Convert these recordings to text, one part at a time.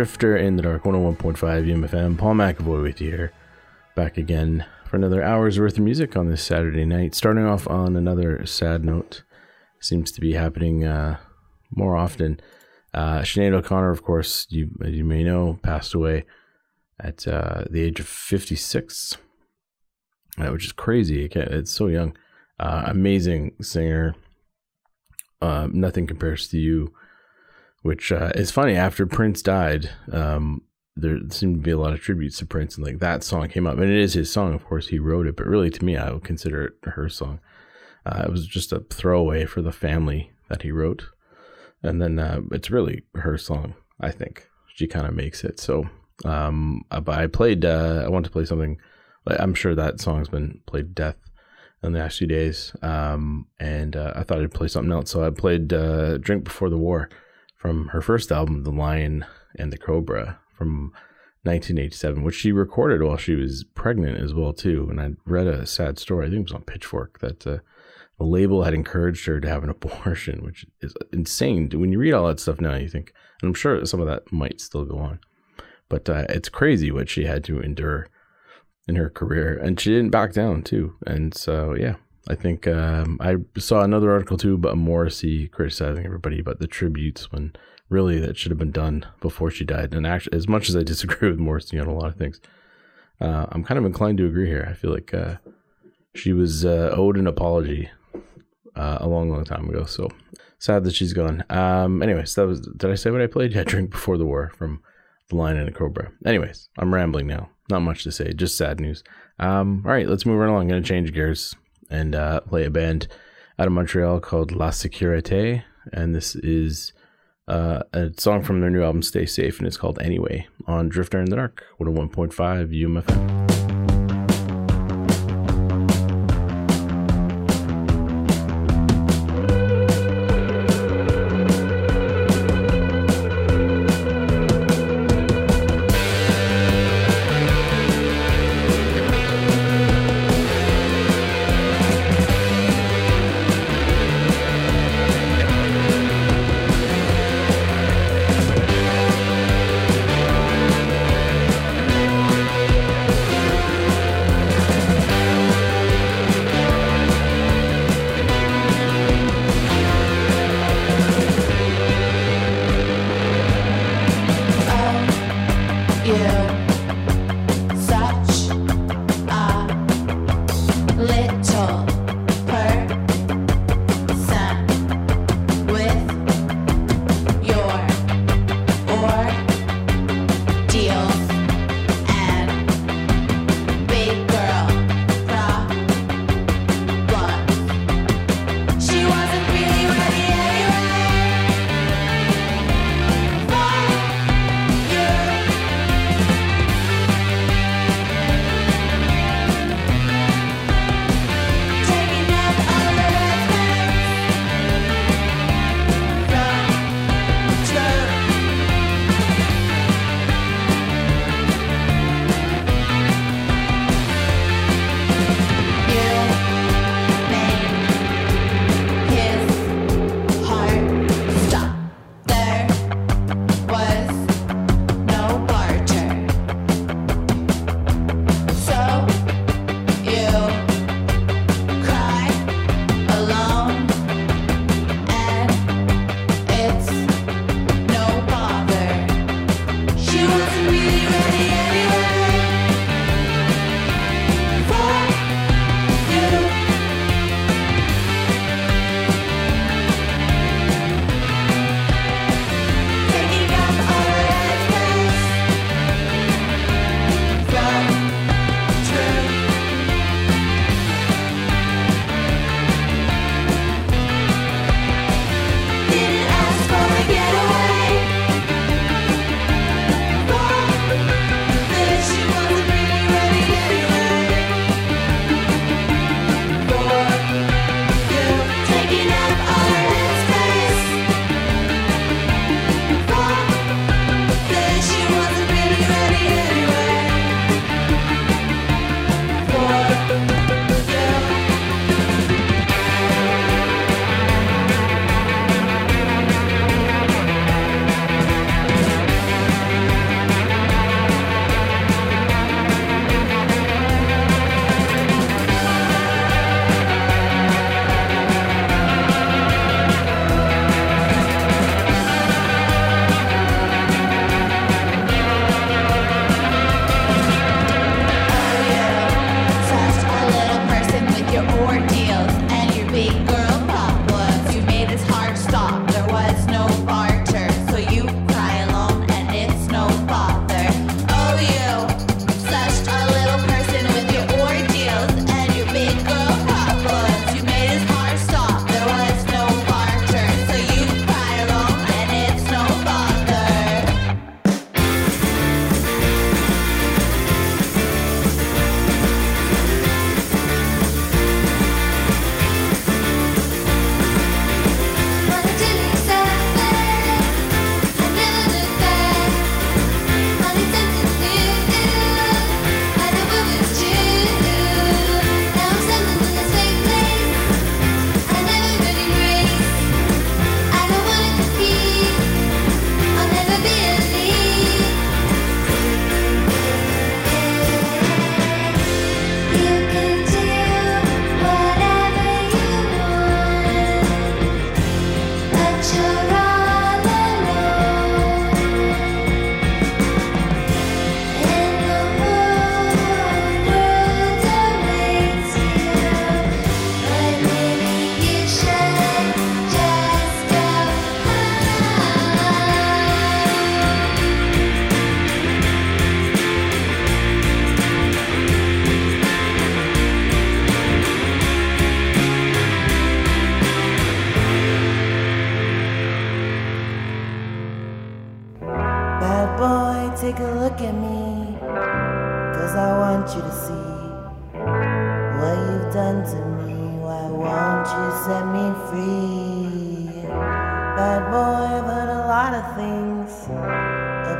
Drifter in the Dark 101.5 UMFM. Paul McAvoy with you here. Back again for another hour's worth of music on this Saturday night. Starting off on another sad note. Seems to be happening uh, more often. Uh, Sinead O'Connor, of course, you, you may know, passed away at uh, the age of 56, uh, which is crazy. It's so young. Uh, amazing singer. Uh, nothing compares to you which uh, is funny. After Prince died, um, there seemed to be a lot of tributes to Prince, and like that song came up, and it is his song. Of course, he wrote it, but really, to me, I would consider it her song. Uh, it was just a throwaway for the family that he wrote, and then uh, it's really her song. I think she kind of makes it. So, um, I played. Uh, I want to play something. I'm sure that song's been played death in the last few days, um, and uh, I thought I'd play something else. So I played uh, "Drink Before the War." From her first album, The Lion and the Cobra, from 1987, which she recorded while she was pregnant as well too. And I read a sad story. I think it was on Pitchfork that uh, the label had encouraged her to have an abortion, which is insane. When you read all that stuff now, you think, and I'm sure some of that might still go on, but uh, it's crazy what she had to endure in her career, and she didn't back down too. And so, yeah, I think um, I saw another article too about Morrissey criticizing everybody about the tributes when really that should have been done before she died. And actually, as much as I disagree with Morrissey on a lot of things, uh, I'm kind of inclined to agree here. I feel like uh, she was uh, owed an apology uh, a long, long time ago. So sad that she's gone. Um, anyways, that was. Did I say what I played? Yeah, Drink Before the War from The Lion and the Cobra. Anyways, I'm rambling now. Not much to say. Just sad news. Um, all right, let's move right along. I'm gonna change gears and uh, play a band out of Montreal called La Sécurité. And this is uh, a song from their new album, Stay Safe, and it's called Anyway on Drifter in the Dark, 101.5 UMFM.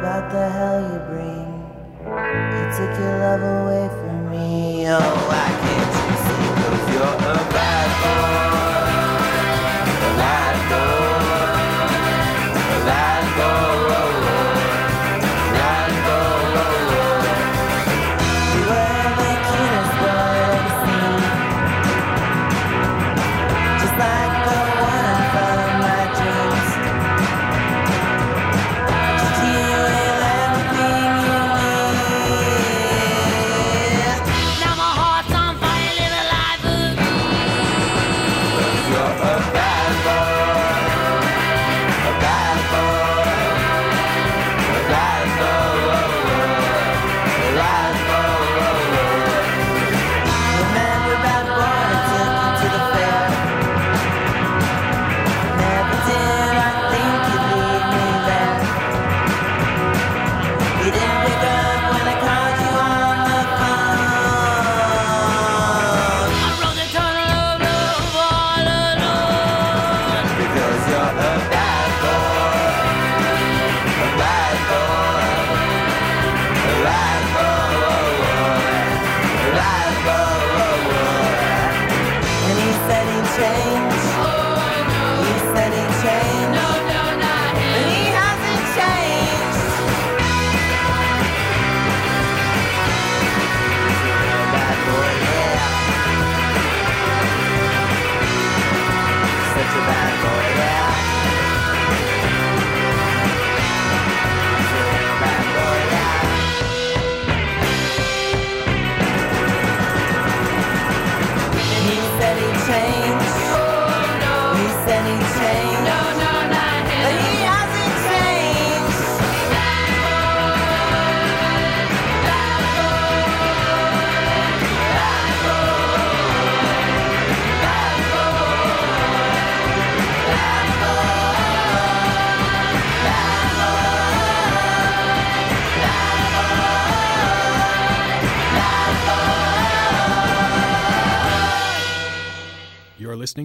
about the hell you bring. You took your love away from me. Oh, why can't you see? Cause you're a bad boy.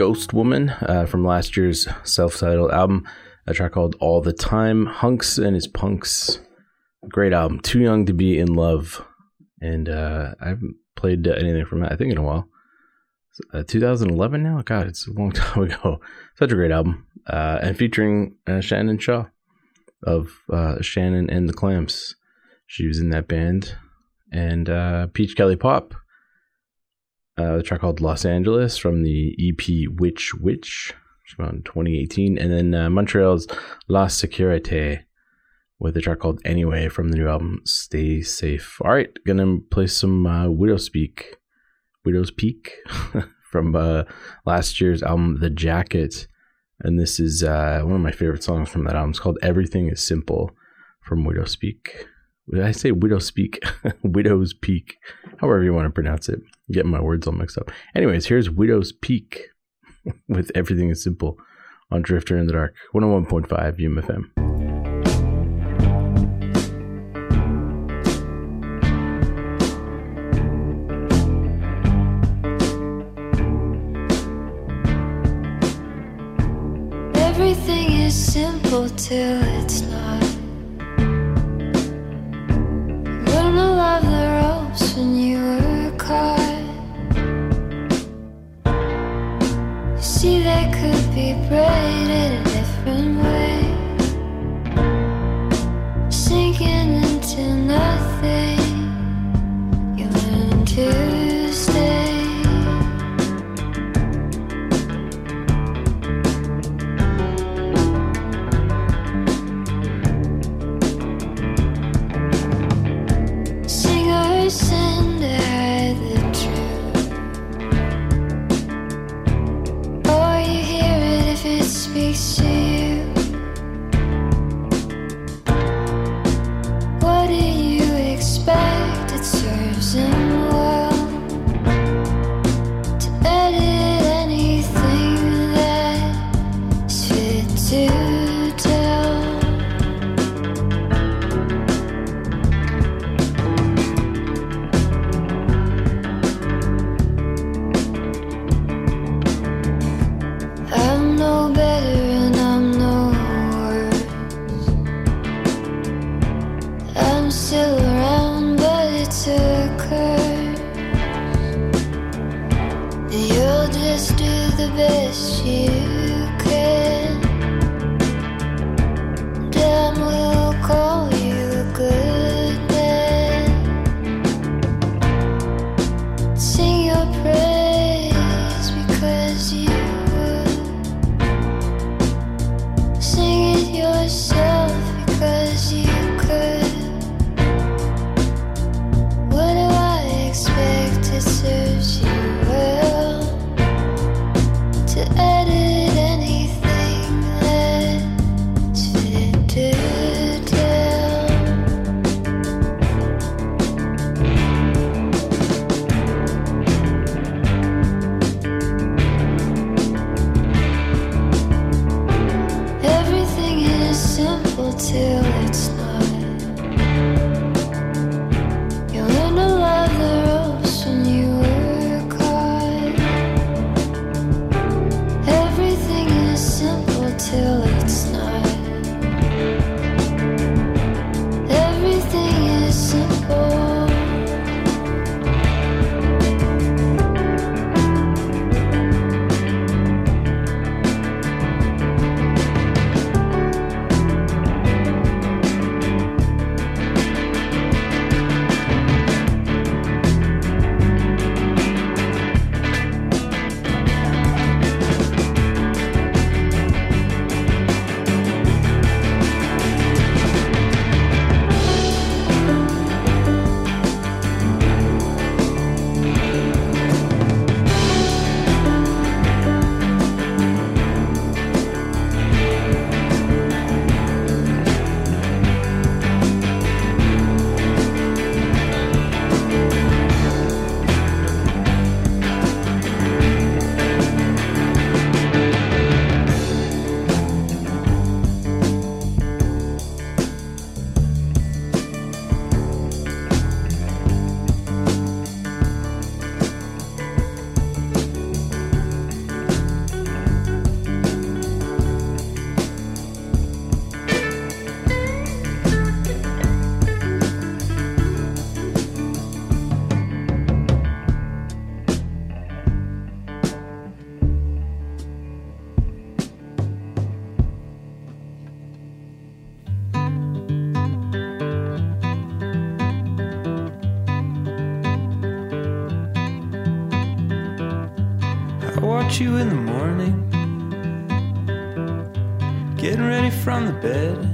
Ghost Woman uh, from last year's self titled album, a track called All the Time. Hunx and his Punx. Great album. Too Young to Be in Love. And uh, I haven't played anything from it, I think, in a while. Uh, 2011 now? God, it's a long time ago. Such a great album. Uh, and featuring uh, Shannon Shaw of Shannon and the Clams. She was in that band. And Peach Kelly Pop uh, track called Los Angeles from the EP Witch Witch, which was in 2018, and then uh, Montreal's La Securite with a track called Anyway from the new album Stay Safe. All right, gonna play some uh, Widowspeak, Widow's Peak from uh, last year's album The Jacket, and this is uh, one of my favorite songs from that album. It's called Everything Is Simple from Widowspeak. Did I say Widowspeak? Widow's Peak, however you want to pronounce it. Getting my words all mixed up. Anyways, here's Widow's Peak with Everything is Simple on Drifter in the Dark, 101.5 UMFM. Everything is simple till it's not. Learn to love the ropes when you were could you in the morning, getting ready from the bed.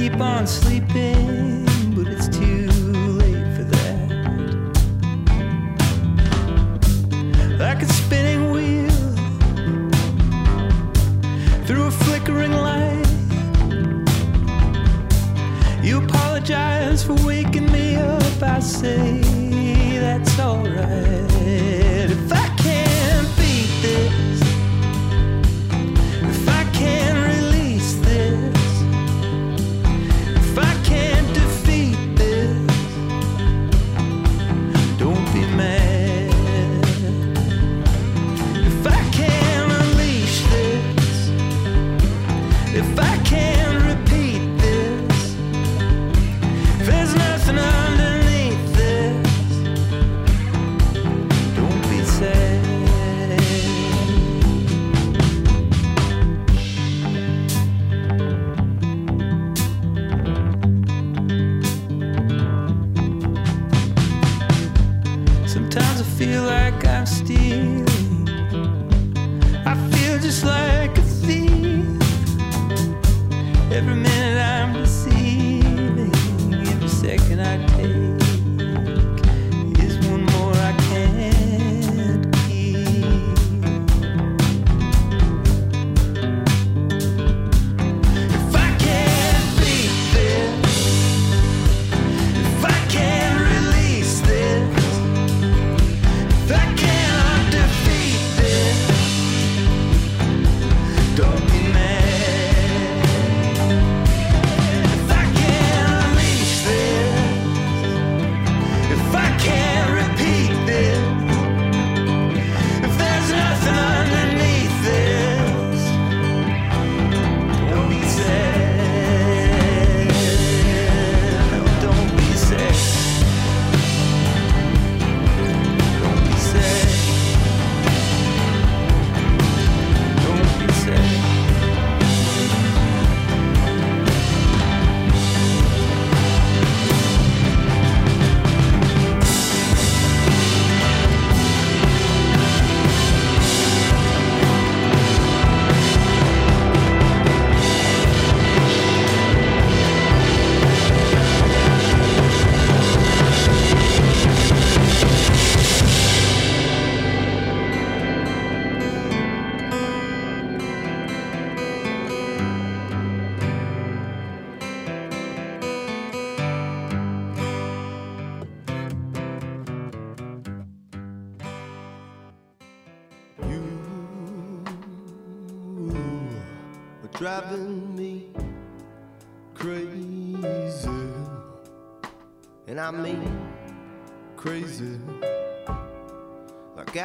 keep on sleeping, but it's too late for that. Like a spinning wheel through a flickering light. You apologize for waking me up, I say.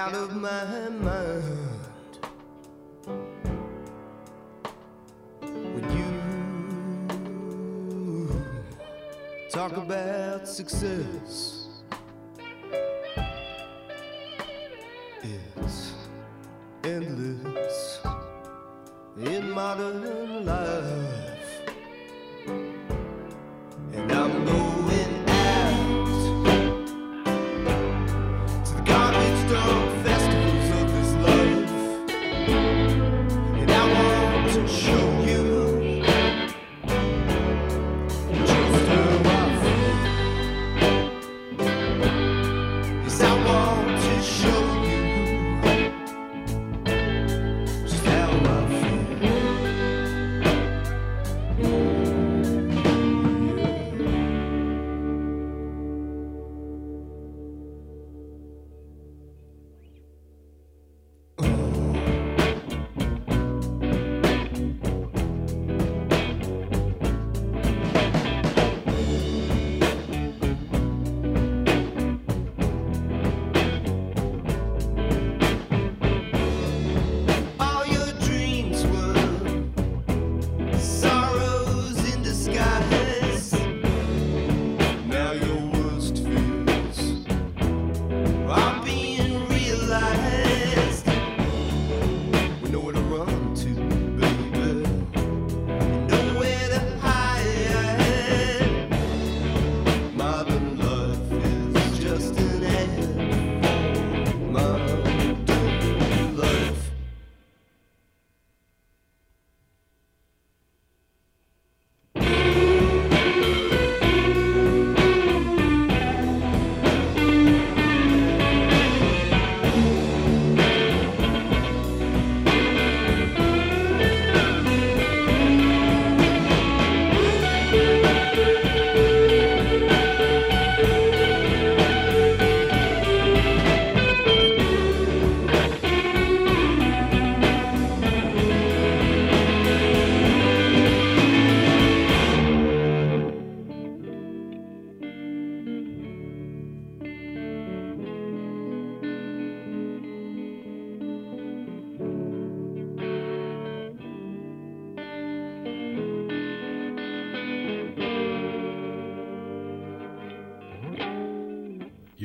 out of my mind when you talk about success. It's endless in modern life, and I'm.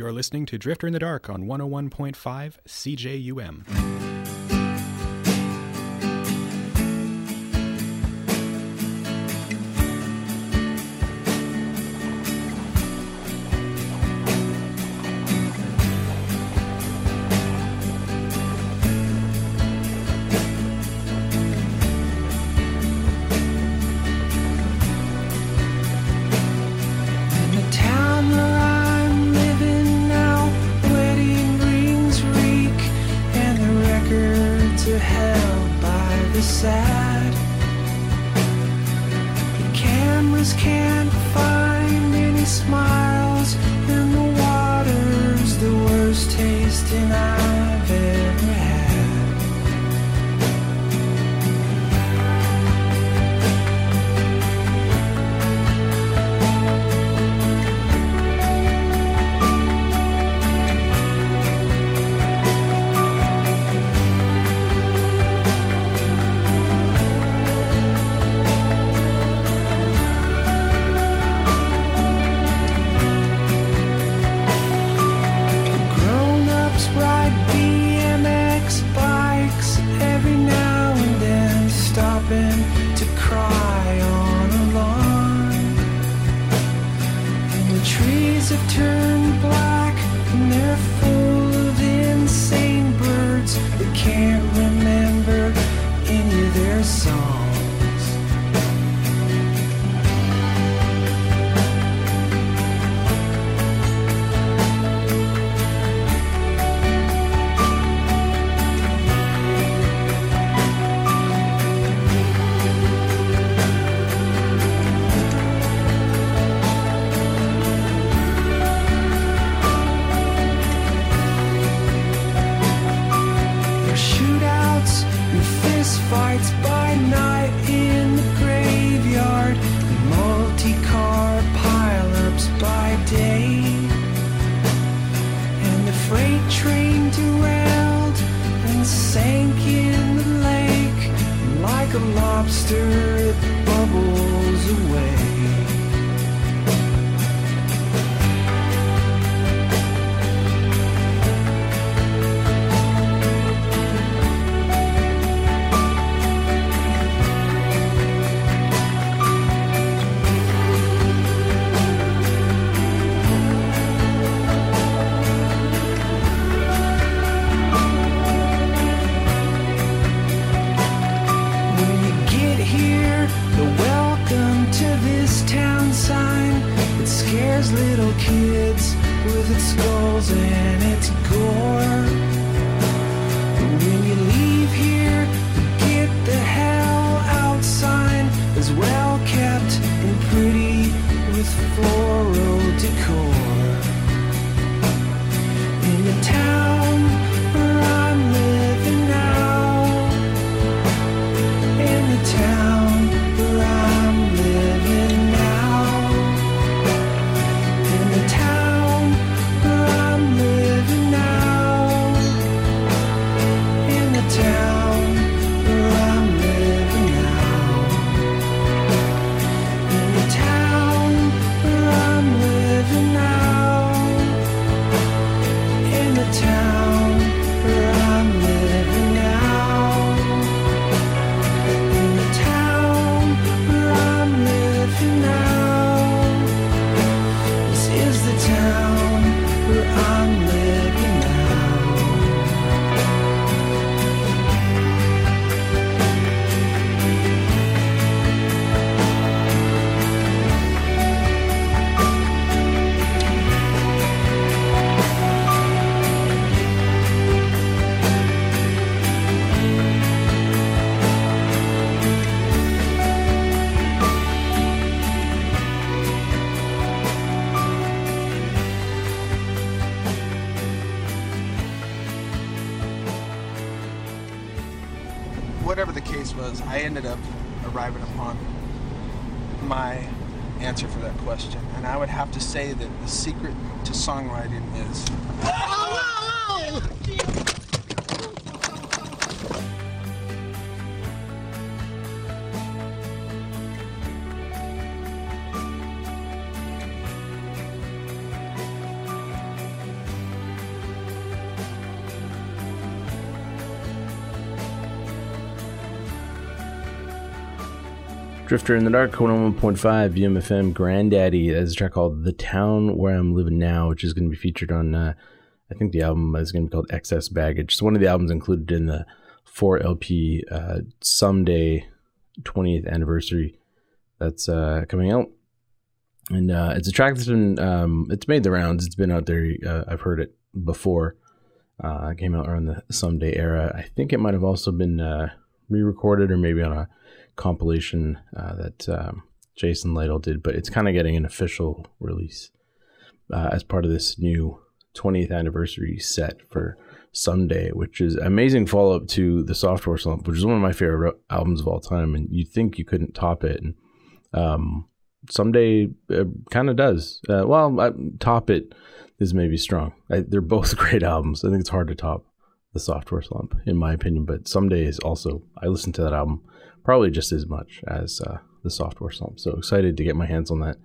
You're listening to Drifter in the Dark on 101.5 CJUM. Drifter in the Dark, 101.5 UMFM Grandaddy. That's a track called The Town Where I'm Living Now, which is going to be featured on, uh, I think the album is going to be called Excess Baggage. It's one of the albums included in the 4LP uh, Someday 20th anniversary that's uh, coming out. And uh, it's a track that's been, um, it's made the rounds. It's been out there. Uh, I've heard it before. Uh, it came out around the Someday era. I think it might have also been uh, re recorded or maybe on a compilation uh, that um, Jason Lytle did, but it's kind of getting an official release uh, as part of this new 20th anniversary set for Someday, which is amazing follow up to the Sophtware Slump, which is one of my favorite albums of all time, and you'd think you couldn't top it. And um, Someday uh, kind of does. Uh, well, I, top it is maybe strong. I, they're both great albums. I think it's hard to top the Sophtware Slump, in my opinion. But Someday is also I listened to that album probably just as much as uh, the Sophtware Slump. So excited to get my hands on that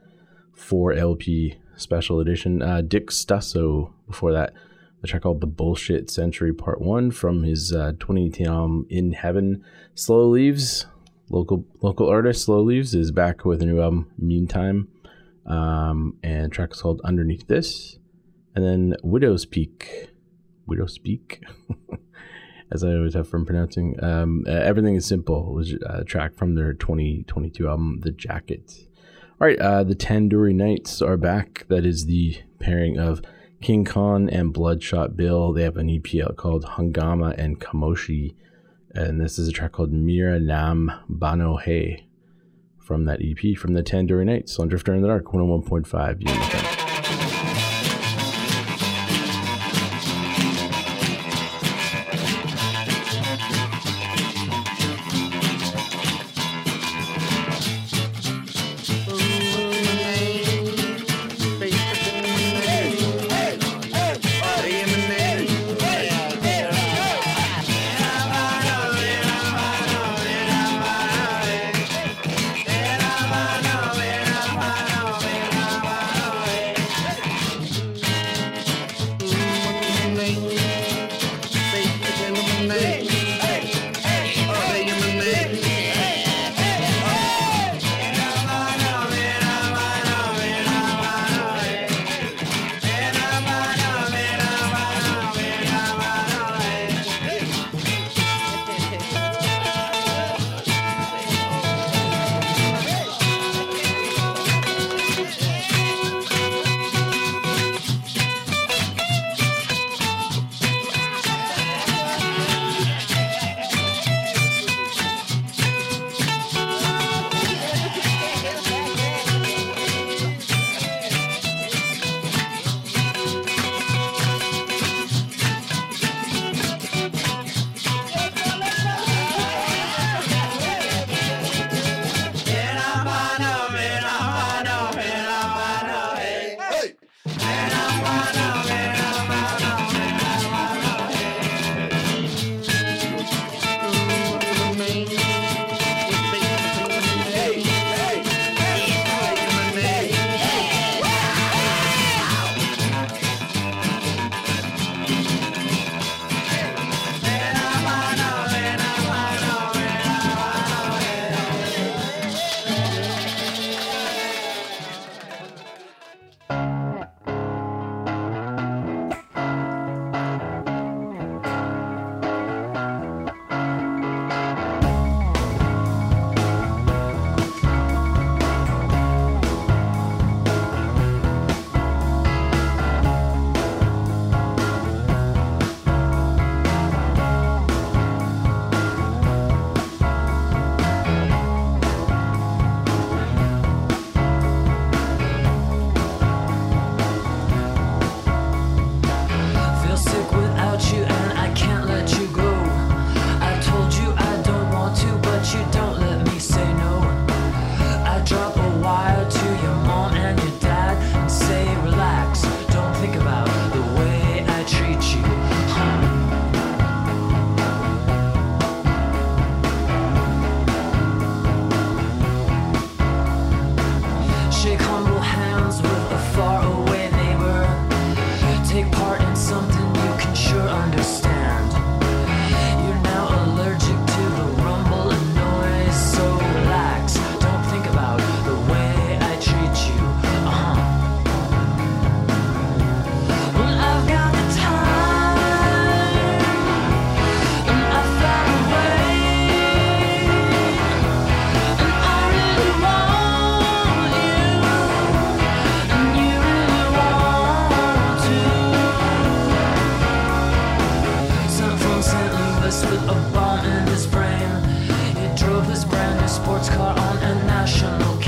4LP special edition. Uh, Dick Stusso before that, the track called "The Bullshit Century Part One" from his uh, 2018 album "In Heaven." Slow Leaves, local local artist Slow Leaves is back with a new album. Meantime, um, and track is called "Underneath This," and then Widowspeak. Widow's Peak. as I always have fun pronouncing. Um, uh, Everything is Simple was a track from their 2022 album, The Jacket. All right, uh, the Tandoori Knights are back. That is the pairing of King Khan and Bloodshot Bill. They have an EP out called Hungama and Kamoshi. And this is a track called Mira Nam Bano Hey from that EP from the Tandoori Knights on Drifter in the Dark, 101.5 UMFM. national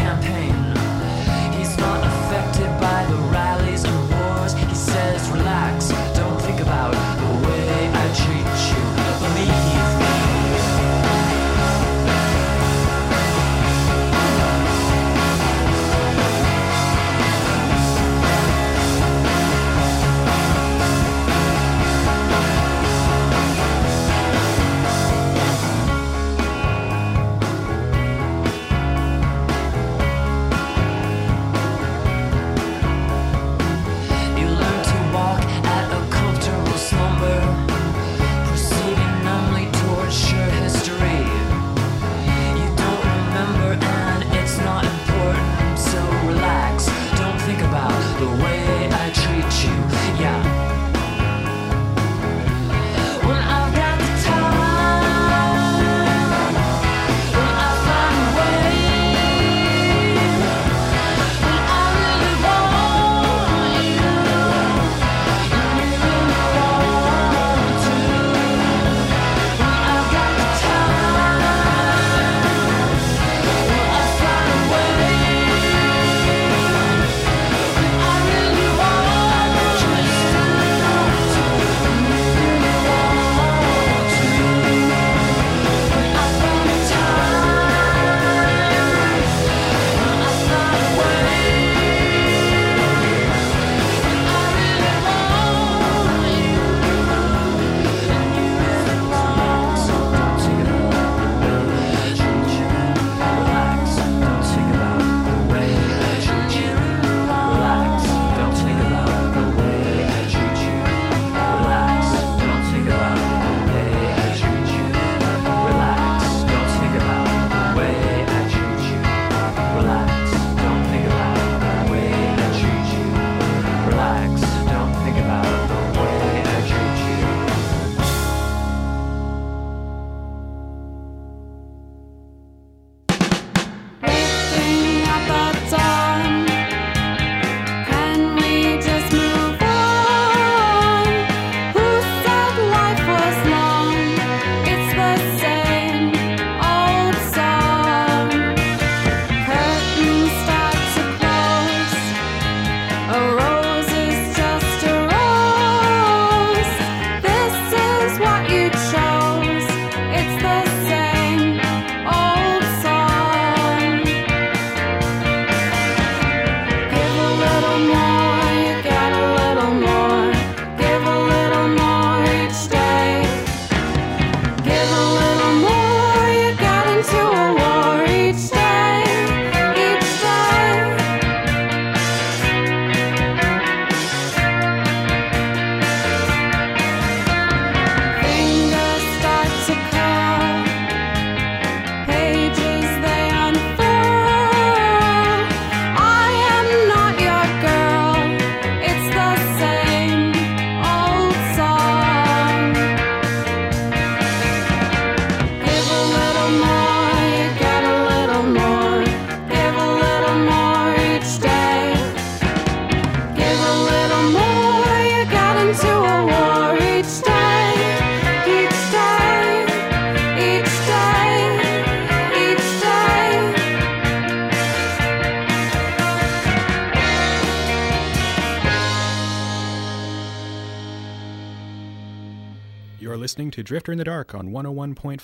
You're listening to Drifter in the Dark on 101.5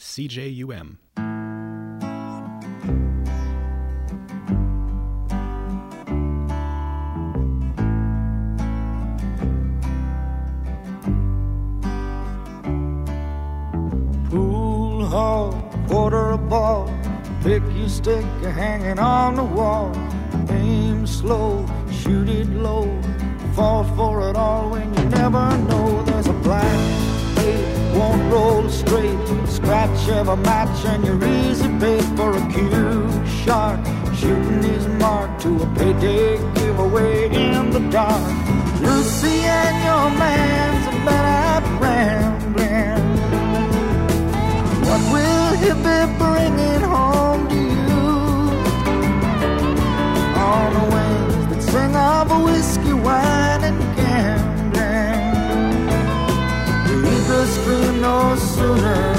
CJUM. hall, quarter a ball. Pick your stick hanging on the wall. Aim slow, shoot it low. Fall for it all when you never know. There's a black plate, won't roll straight. Scratch of a match and you're easy bait for a cute shark. Shooting his mark to a payday giveaway in the dark. Lucy and your man's a better friend. he'll be it home to you the that sing of whiskey, wine, and gambling. The no sooner.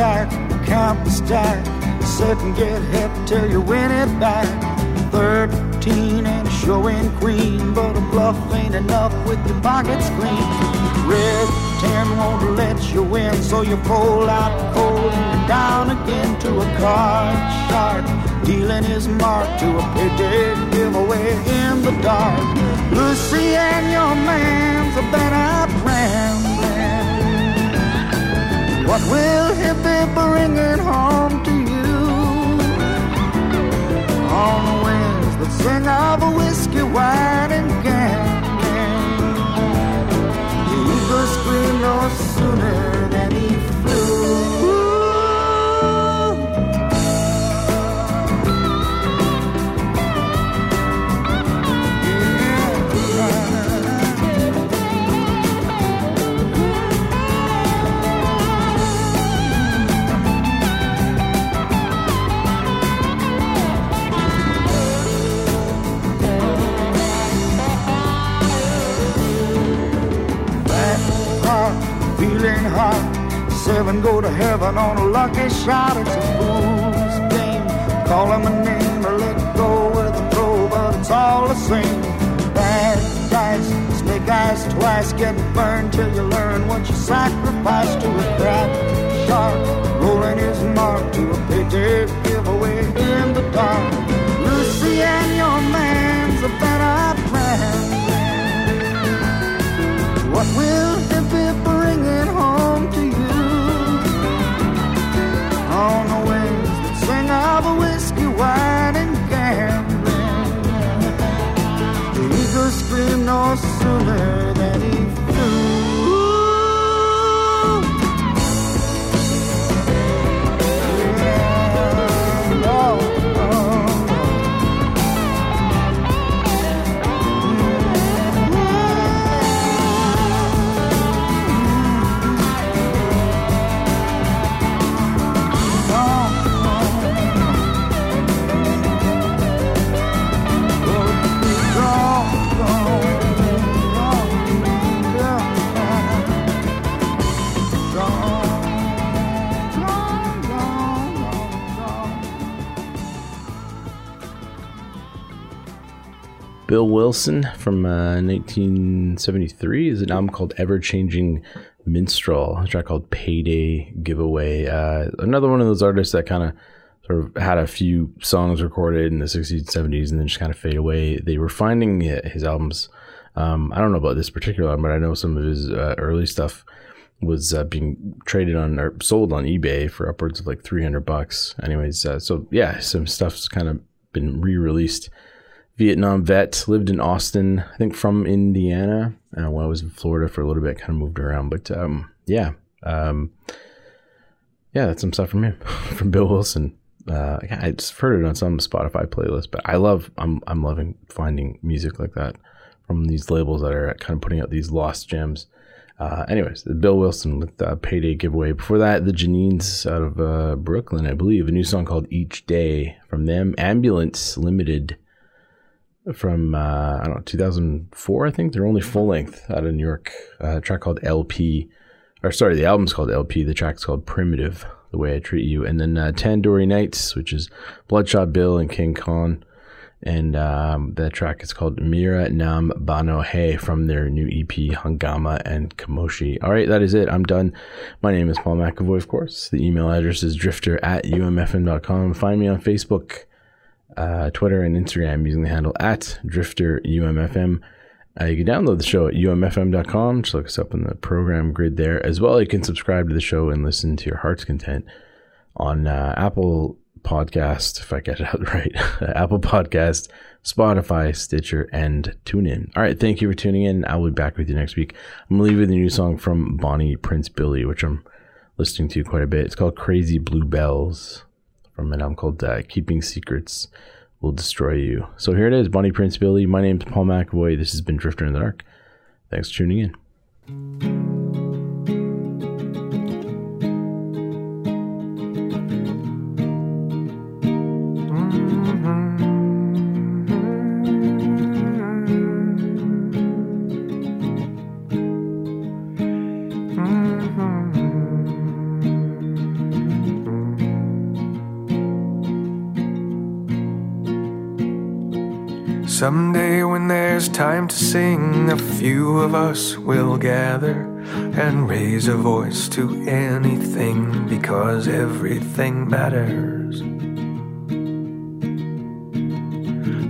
Back, count the stack, sit and get hip till you win it back. Thirteen and showing queen, but a bluff ain't enough with your pockets clean. Red ten won't let you win, so you pull out cold and down again to a card sharp, dealing his mark to a payday giveaway in the dark. Lucy and your man's a out rambling. What will he be bringing home to you? On the winds that sing of a whiskey, wine, and gambling. The eagle screamed no sooner heart, hot. Seven go to heaven on a lucky shot. It's a fool's game. Call him a name or let go with a throw, but it's all the same. Bad guys, snake eyes twice, get burned till you learn what you sacrifice to a crap shark. Rolling his mark to a payday giveaway in the dark. Lucy and your man's a better plan. What will wine, and gambling. The eagle screamed no sooner Bill Wilson from uh, 1973 is an album called Ever Changing Minstrel, a track called Payday Giveaway. Uh, another one of those artists that kind of sort of had a few songs recorded in the 60s and 70s and then just kind of fade away. They were finding his albums. Um, I don't know about this particular one, but I know some of his uh, early stuff was uh, being traded on or sold on eBay for upwards of like 300 bucks. Anyways, uh, so yeah, some stuff's kind of been re-released. Vietnam vet, lived in Austin, I think from Indiana. Uh, when I was in Florida for a little bit, kind of moved around, but um, yeah, um, yeah, that's some stuff from him, from Bill Wilson. Uh, yeah, I just heard it on some Spotify playlist, but I love, I'm, I'm loving finding music like that from these labels that are kind of putting out these lost gems. Uh, anyways, Bill Wilson with uh, Payday Giveaway. Before that, the Janines out of uh, Brooklyn, I believe, a new song called Each Day from them. Ambulance Limited from uh, I don't know 2004 I think they're only full length out of New York uh, a track called LP or sorry the album's called LP the track's called Primitive the way I treat you and then uh, Tandoori Knights which is Bloodshot Bill and King Khan and um, that track is called Mira Nam Bano Hey from their new EP Hangama and Kamoshi. All right, that is it. I'm done. My name is Paul McAvoy, of course. The email address is drifter at umfm.com. Find me on Facebook, uh, Twitter, and Instagram using the handle at drifterumfm. Uh, you can download the show at umfm.com. Just look us up in the program grid there. As well, you can subscribe to the show and listen to your heart's content on uh, Apple Podcast, if I get it out right, Apple Podcast, Spotify, Stitcher, and TuneIn. All right, thank you for tuning in. I'll be back with you next week. I'm gonna leave you with a new song from Bonnie Prince Billy, which I'm listening to quite a bit. It's called Crazy Blue Bells from an album called uh, Keeping Secrets Will Destroy You. So here it is, Bonnie Prince Billy. My name's Paul McAvoy. This has been Drifter in the Dark. Thanks for tuning in. Few of us will gather and raise a voice to anything because everything matters.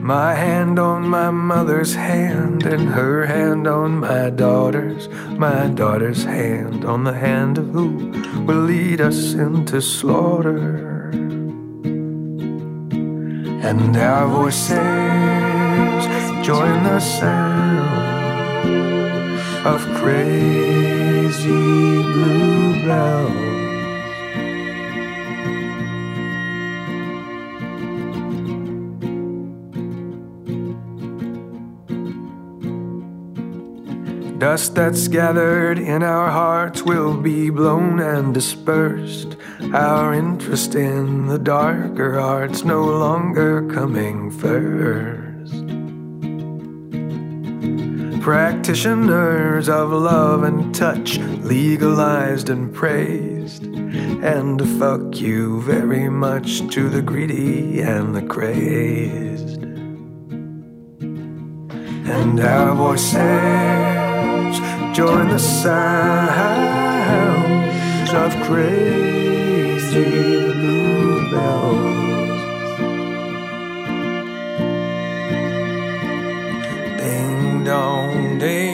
My hand on my mother's hand, and her hand on my daughter's, my daughter's hand on the hand of who will lead us into slaughter. And our voices join the sound of crazy bluebells. Dust that's gathered in our hearts will be blown and dispersed. Our interest in the darker arts no longer coming first. Practitioners of love and touch, legalized and praised. And fuck you very much to the greedy and the crazed. And our voices join the sounds of crazy Ding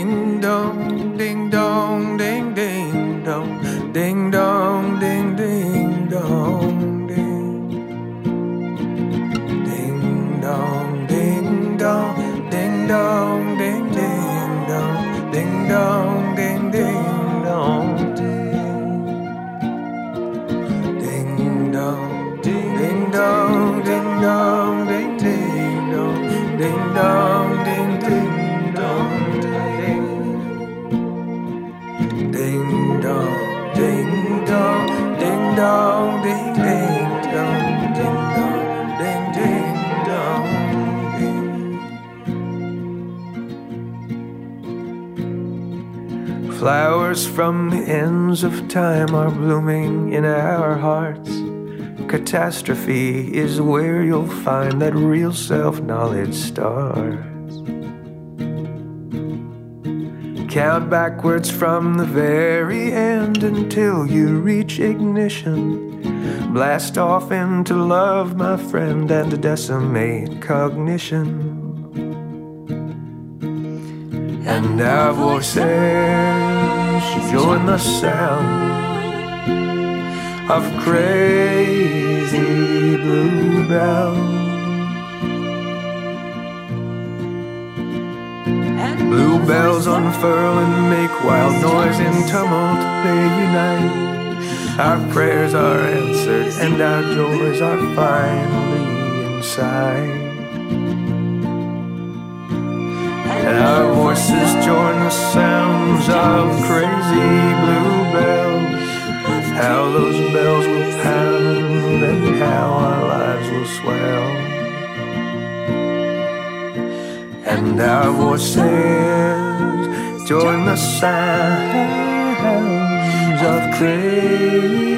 Flowers from the ends of time are blooming in our hearts. Catastrophe is where you'll find that real self knowledge starts. Count backwards from the very end until you reach ignition. Blast off into love, my friend, and decimate cognition. And our voices join the sound of crazy bluebells. Bluebells unfurl and make wild noise in tumult, they unite. Our prayers are answered and our joys are finally inside. And our voices join the sounds of crazy bluebells. How those bells will pound and how our lives will swell. And our voices join the sounds of crazy